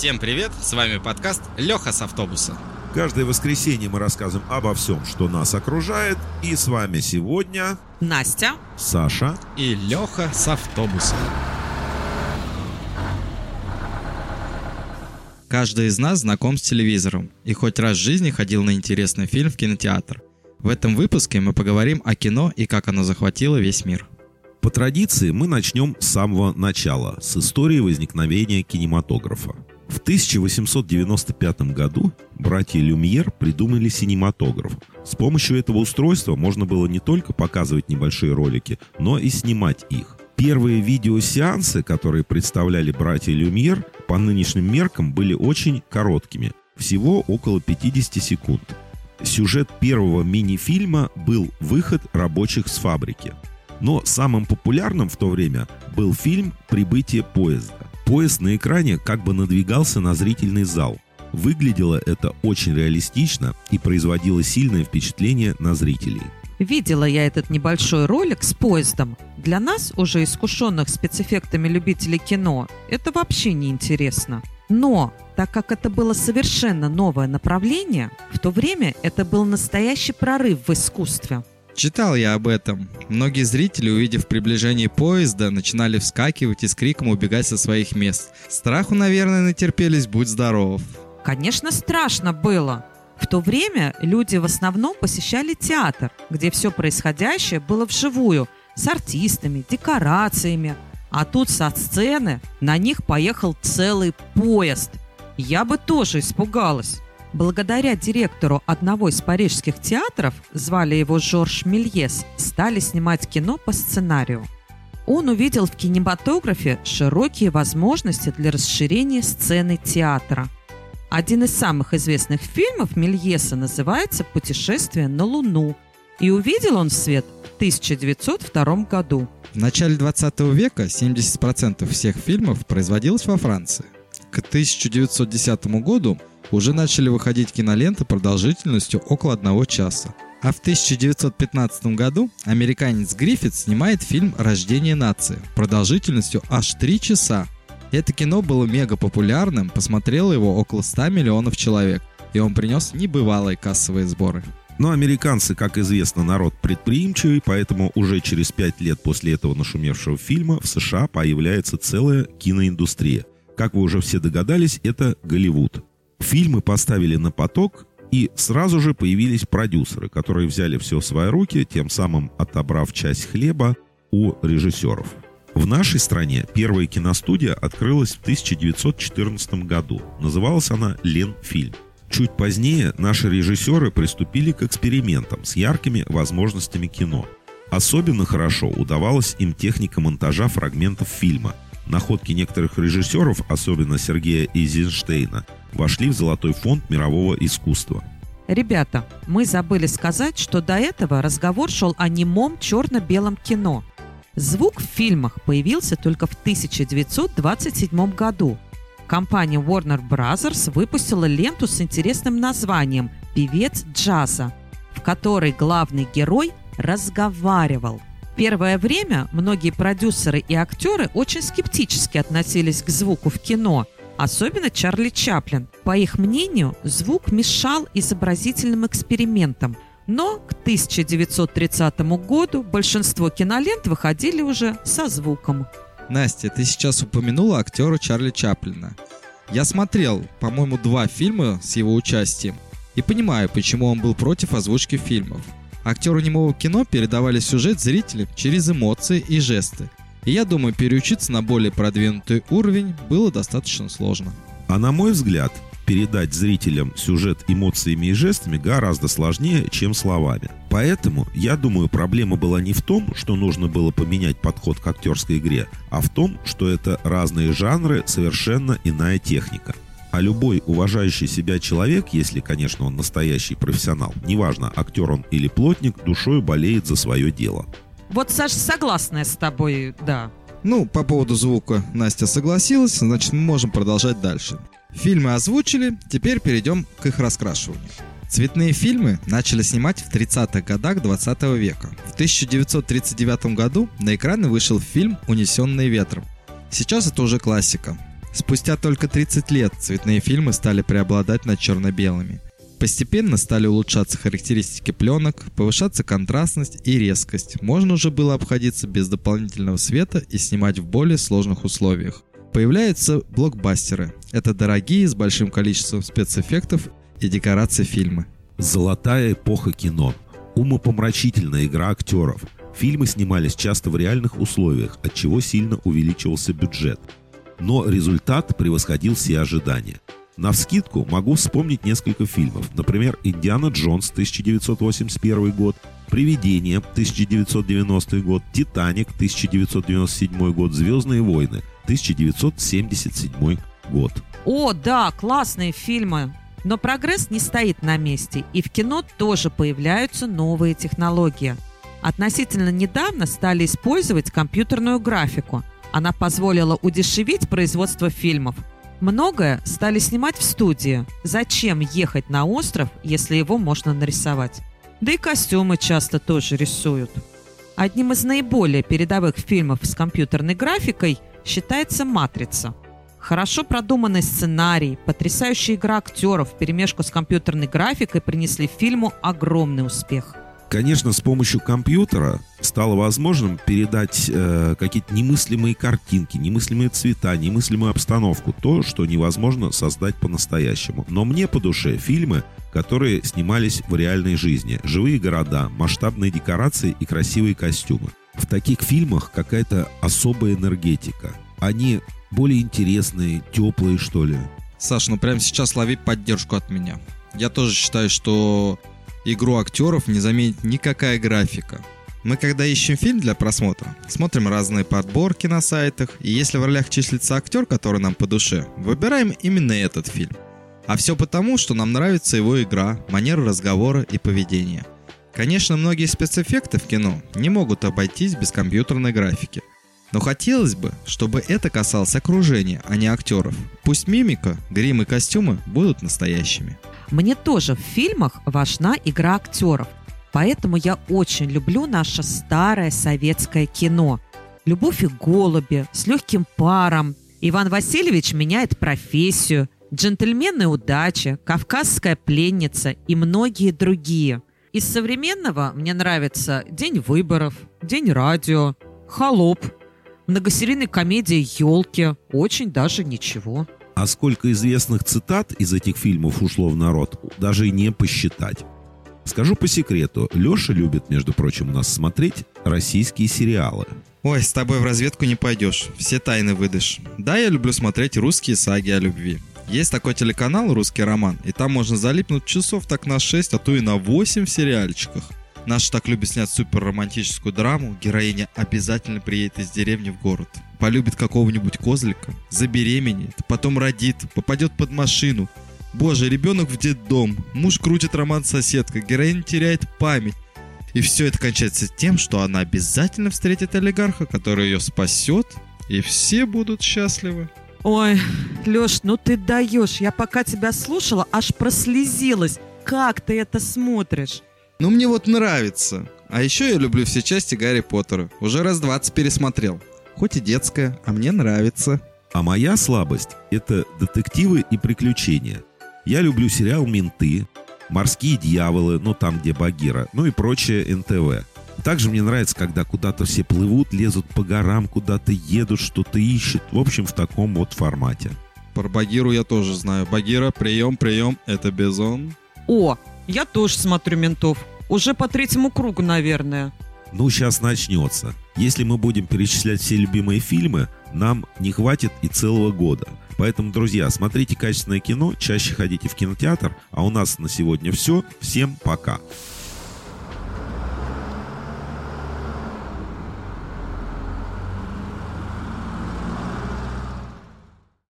Всем привет, с вами подкаст Леха с автобуса. Каждое воскресенье мы рассказываем обо всем, что нас окружает. И с вами сегодня Настя. Саша. И Леха с автобуса. Каждый из нас знаком с телевизором и хоть раз в жизни ходил на интересный фильм в кинотеатр. В этом выпуске мы поговорим о кино и как оно захватило весь мир. По традиции мы начнем с самого начала, с истории возникновения кинематографа. В 1895 году братья Люмьер придумали синематограф. С помощью этого устройства можно было не только показывать небольшие ролики, но и снимать их. Первые видеосеансы, которые представляли братья Люмьер, по нынешним меркам были очень короткими, всего около 50 секунд. Сюжет первого мини-фильма был «Выход рабочих с фабрики». Но самым популярным в то время был фильм «Прибытие поезда». Поезд на экране как бы надвигался на зрительный зал. Выглядело это очень реалистично и производило сильное впечатление на зрителей. Видела я этот небольшой ролик с поездом. Для нас, уже искушенных спецэффектами любителей кино, это вообще не интересно. Но, так как это было совершенно новое направление, в то время это был настоящий прорыв в искусстве. Читал я об этом. Многие зрители, увидев приближение поезда, начинали вскакивать и с криком убегать со своих мест. Страху, наверное, натерпелись, будь здоров. Конечно, страшно было. В то время люди в основном посещали театр, где все происходящее было вживую, с артистами, декорациями. А тут со сцены на них поехал целый поезд. Я бы тоже испугалась. Благодаря директору одного из парижских театров, звали его Жорж Мельес, стали снимать кино по сценарию. Он увидел в кинематографе широкие возможности для расширения сцены театра – один из самых известных фильмов Мельеса называется «Путешествие на Луну», и увидел он свет в 1902 году. В начале 20 века 70% всех фильмов производилось во Франции. К 1910 году уже начали выходить киноленты продолжительностью около одного часа. А в 1915 году американец Гриффит снимает фильм «Рождение нации» продолжительностью аж 3 часа это кино было мега популярным, посмотрело его около 100 миллионов человек, и он принес небывалые кассовые сборы. Но американцы, как известно, народ предприимчивый, поэтому уже через пять лет после этого нашумевшего фильма в США появляется целая киноиндустрия. Как вы уже все догадались, это Голливуд. Фильмы поставили на поток, и сразу же появились продюсеры, которые взяли все в свои руки, тем самым отобрав часть хлеба у режиссеров. В нашей стране первая киностудия открылась в 1914 году. Называлась она «Ленфильм». Чуть позднее наши режиссеры приступили к экспериментам с яркими возможностями кино. Особенно хорошо удавалась им техника монтажа фрагментов фильма. Находки некоторых режиссеров, особенно Сергея Эйзенштейна, вошли в золотой фонд мирового искусства. Ребята, мы забыли сказать, что до этого разговор шел о немом черно-белом кино – Звук в фильмах появился только в 1927 году. Компания Warner Bros. выпустила ленту с интересным названием «Певец джаза», в которой главный герой разговаривал. Первое время многие продюсеры и актеры очень скептически относились к звуку в кино, особенно Чарли Чаплин. По их мнению, звук мешал изобразительным экспериментам – но к 1930 году большинство кинолент выходили уже со звуком. Настя, ты сейчас упомянула актера Чарли Чаплина. Я смотрел, по-моему, два фильма с его участием и понимаю, почему он был против озвучки фильмов. Актеру немого кино передавали сюжет зрителям через эмоции и жесты. И я думаю, переучиться на более продвинутый уровень было достаточно сложно. А на мой взгляд, передать зрителям сюжет эмоциями и жестами гораздо сложнее, чем словами. Поэтому, я думаю, проблема была не в том, что нужно было поменять подход к актерской игре, а в том, что это разные жанры, совершенно иная техника. А любой уважающий себя человек, если, конечно, он настоящий профессионал, неважно, актер он или плотник, душой болеет за свое дело. Вот, Саша, согласная с тобой, да. Ну, по поводу звука Настя согласилась, значит, мы можем продолжать дальше. Фильмы озвучили, теперь перейдем к их раскрашиванию. Цветные фильмы начали снимать в 30-х годах 20 века. В 1939 году на экраны вышел фильм «Унесенные ветром». Сейчас это уже классика. Спустя только 30 лет цветные фильмы стали преобладать над черно-белыми. Постепенно стали улучшаться характеристики пленок, повышаться контрастность и резкость. Можно уже было обходиться без дополнительного света и снимать в более сложных условиях. Появляются блокбастеры. Это дорогие, с большим количеством спецэффектов и декораций фильмы. Золотая эпоха кино. Умопомрачительная игра актеров. Фильмы снимались часто в реальных условиях, от чего сильно увеличивался бюджет. Но результат превосходил все ожидания. На вскидку могу вспомнить несколько фильмов. Например, «Индиана Джонс» 1981 год, «Привидение» 1990 год, «Титаник» 1997 год, «Звездные войны» 1977 год. О, да, классные фильмы. Но прогресс не стоит на месте, и в кино тоже появляются новые технологии. Относительно недавно стали использовать компьютерную графику. Она позволила удешевить производство фильмов. Многое стали снимать в студии. Зачем ехать на остров, если его можно нарисовать? Да и костюмы часто тоже рисуют. Одним из наиболее передовых фильмов с компьютерной графикой считается «Матрица». Хорошо продуманный сценарий, потрясающая игра актеров в перемешку с компьютерной графикой принесли фильму огромный успех. Конечно, с помощью компьютера стало возможным передать э, какие-то немыслимые картинки, немыслимые цвета, немыслимую обстановку, то, что невозможно создать по-настоящему. Но мне по душе фильмы, которые снимались в реальной жизни. Живые города, масштабные декорации и красивые костюмы. В таких фильмах какая-то особая энергетика. Они более интересные, теплые, что ли. Саш, ну прямо сейчас лови поддержку от меня. Я тоже считаю, что игру актеров не заменит никакая графика. Мы когда ищем фильм для просмотра, смотрим разные подборки на сайтах, и если в ролях числится актер, который нам по душе, выбираем именно этот фильм. А все потому, что нам нравится его игра, манера разговора и поведение. Конечно, многие спецэффекты в кино не могут обойтись без компьютерной графики. Но хотелось бы, чтобы это касалось окружения, а не актеров. Пусть мимика, грим и костюмы будут настоящими. Мне тоже в фильмах важна игра актеров. Поэтому я очень люблю наше старое советское кино. «Любовь и голуби», «С легким паром», «Иван Васильевич меняет профессию», «Джентльмены удачи», «Кавказская пленница» и многие другие. Из современного мне нравится «День выборов», «День радио», «Холоп», многосерийная комедия «Елки». Очень даже ничего. А сколько известных цитат из этих фильмов ушло в народ, даже и не посчитать. Скажу по секрету, Леша любит, между прочим, у нас смотреть российские сериалы. Ой, с тобой в разведку не пойдешь, все тайны выдашь. Да, я люблю смотреть русские саги о любви. Есть такой телеканал «Русский роман», и там можно залипнуть часов так на 6, а то и на 8 в сериальчиках. Наши так любят снять супер романтическую драму, героиня обязательно приедет из деревни в город. Полюбит какого-нибудь козлика, забеременеет, потом родит, попадет под машину. Боже, ребенок в детдом, муж крутит роман соседка, героиня теряет память. И все это кончается тем, что она обязательно встретит олигарха, который ее спасет, и все будут счастливы. Ой, Леш, ну ты даешь. Я пока тебя слушала, аж прослезилась. Как ты это смотришь? Ну, мне вот нравится. А еще я люблю все части Гарри Поттера. Уже раз 20 пересмотрел. Хоть и детская, а мне нравится. А моя слабость — это детективы и приключения. Я люблю сериал «Менты», «Морские дьяволы», ну там, где Багира, ну и прочее НТВ. Также мне нравится, когда куда-то все плывут, лезут по горам, куда-то едут, что-то ищут. В общем, в таком вот формате. Про Багиру я тоже знаю. Багира, прием, прием, это Бизон. О, я тоже смотрю «Ментов». Уже по третьему кругу, наверное. Ну, сейчас начнется. Если мы будем перечислять все любимые фильмы, нам не хватит и целого года. Поэтому, друзья, смотрите качественное кино, чаще ходите в кинотеатр. А у нас на сегодня все. Всем пока.